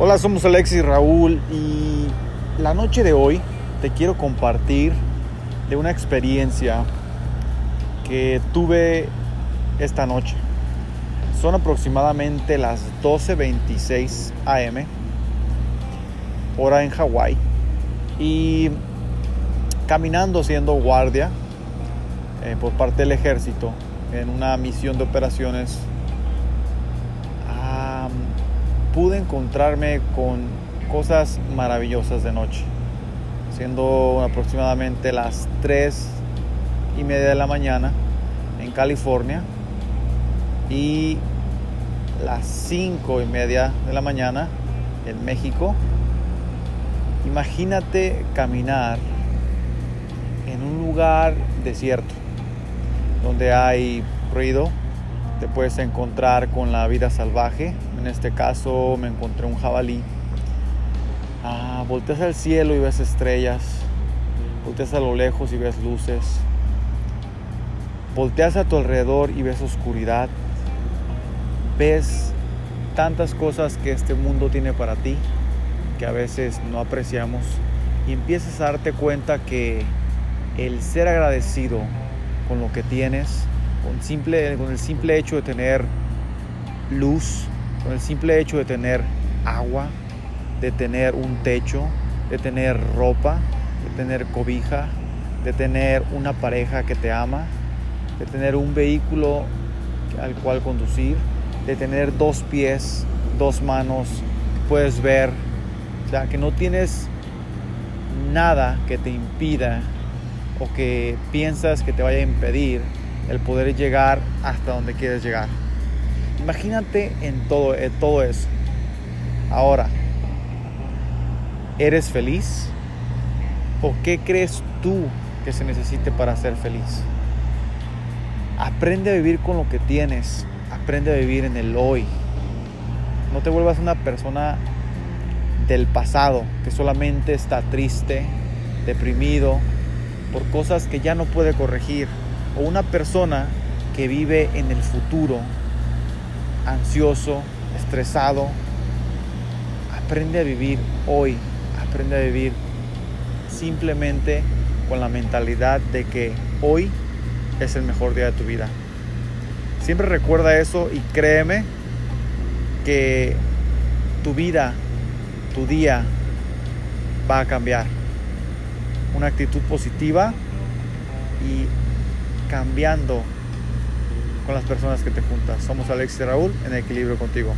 Hola, somos Alexis Raúl y la noche de hoy te quiero compartir de una experiencia que tuve esta noche. Son aproximadamente las 12.26 am, hora en Hawái, y caminando siendo guardia eh, por parte del ejército en una misión de operaciones pude encontrarme con cosas maravillosas de noche, siendo aproximadamente las 3 y media de la mañana en California y las 5 y media de la mañana en México. Imagínate caminar en un lugar desierto, donde hay ruido, te puedes encontrar con la vida salvaje. En este caso me encontré un jabalí. Ah, volteas al cielo y ves estrellas. Volteas a lo lejos y ves luces. Volteas a tu alrededor y ves oscuridad. Ves tantas cosas que este mundo tiene para ti que a veces no apreciamos y empiezas a darte cuenta que el ser agradecido con lo que tienes con, simple, con el simple hecho de tener luz, con el simple hecho de tener agua, de tener un techo, de tener ropa, de tener cobija, de tener una pareja que te ama, de tener un vehículo al cual conducir, de tener dos pies, dos manos, puedes ver, o sea, que no tienes nada que te impida o que piensas que te vaya a impedir el poder llegar hasta donde quieres llegar. Imagínate en todo, en todo eso. Ahora, ¿eres feliz? ¿O qué crees tú que se necesite para ser feliz? Aprende a vivir con lo que tienes. Aprende a vivir en el hoy. No te vuelvas una persona del pasado que solamente está triste, deprimido, por cosas que ya no puede corregir o una persona que vive en el futuro, ansioso, estresado, aprende a vivir hoy, aprende a vivir simplemente con la mentalidad de que hoy es el mejor día de tu vida. Siempre recuerda eso y créeme que tu vida, tu día va a cambiar. Una actitud positiva y cambiando con las personas que te juntas. Somos Alex y Raúl en Equilibrio Contigo.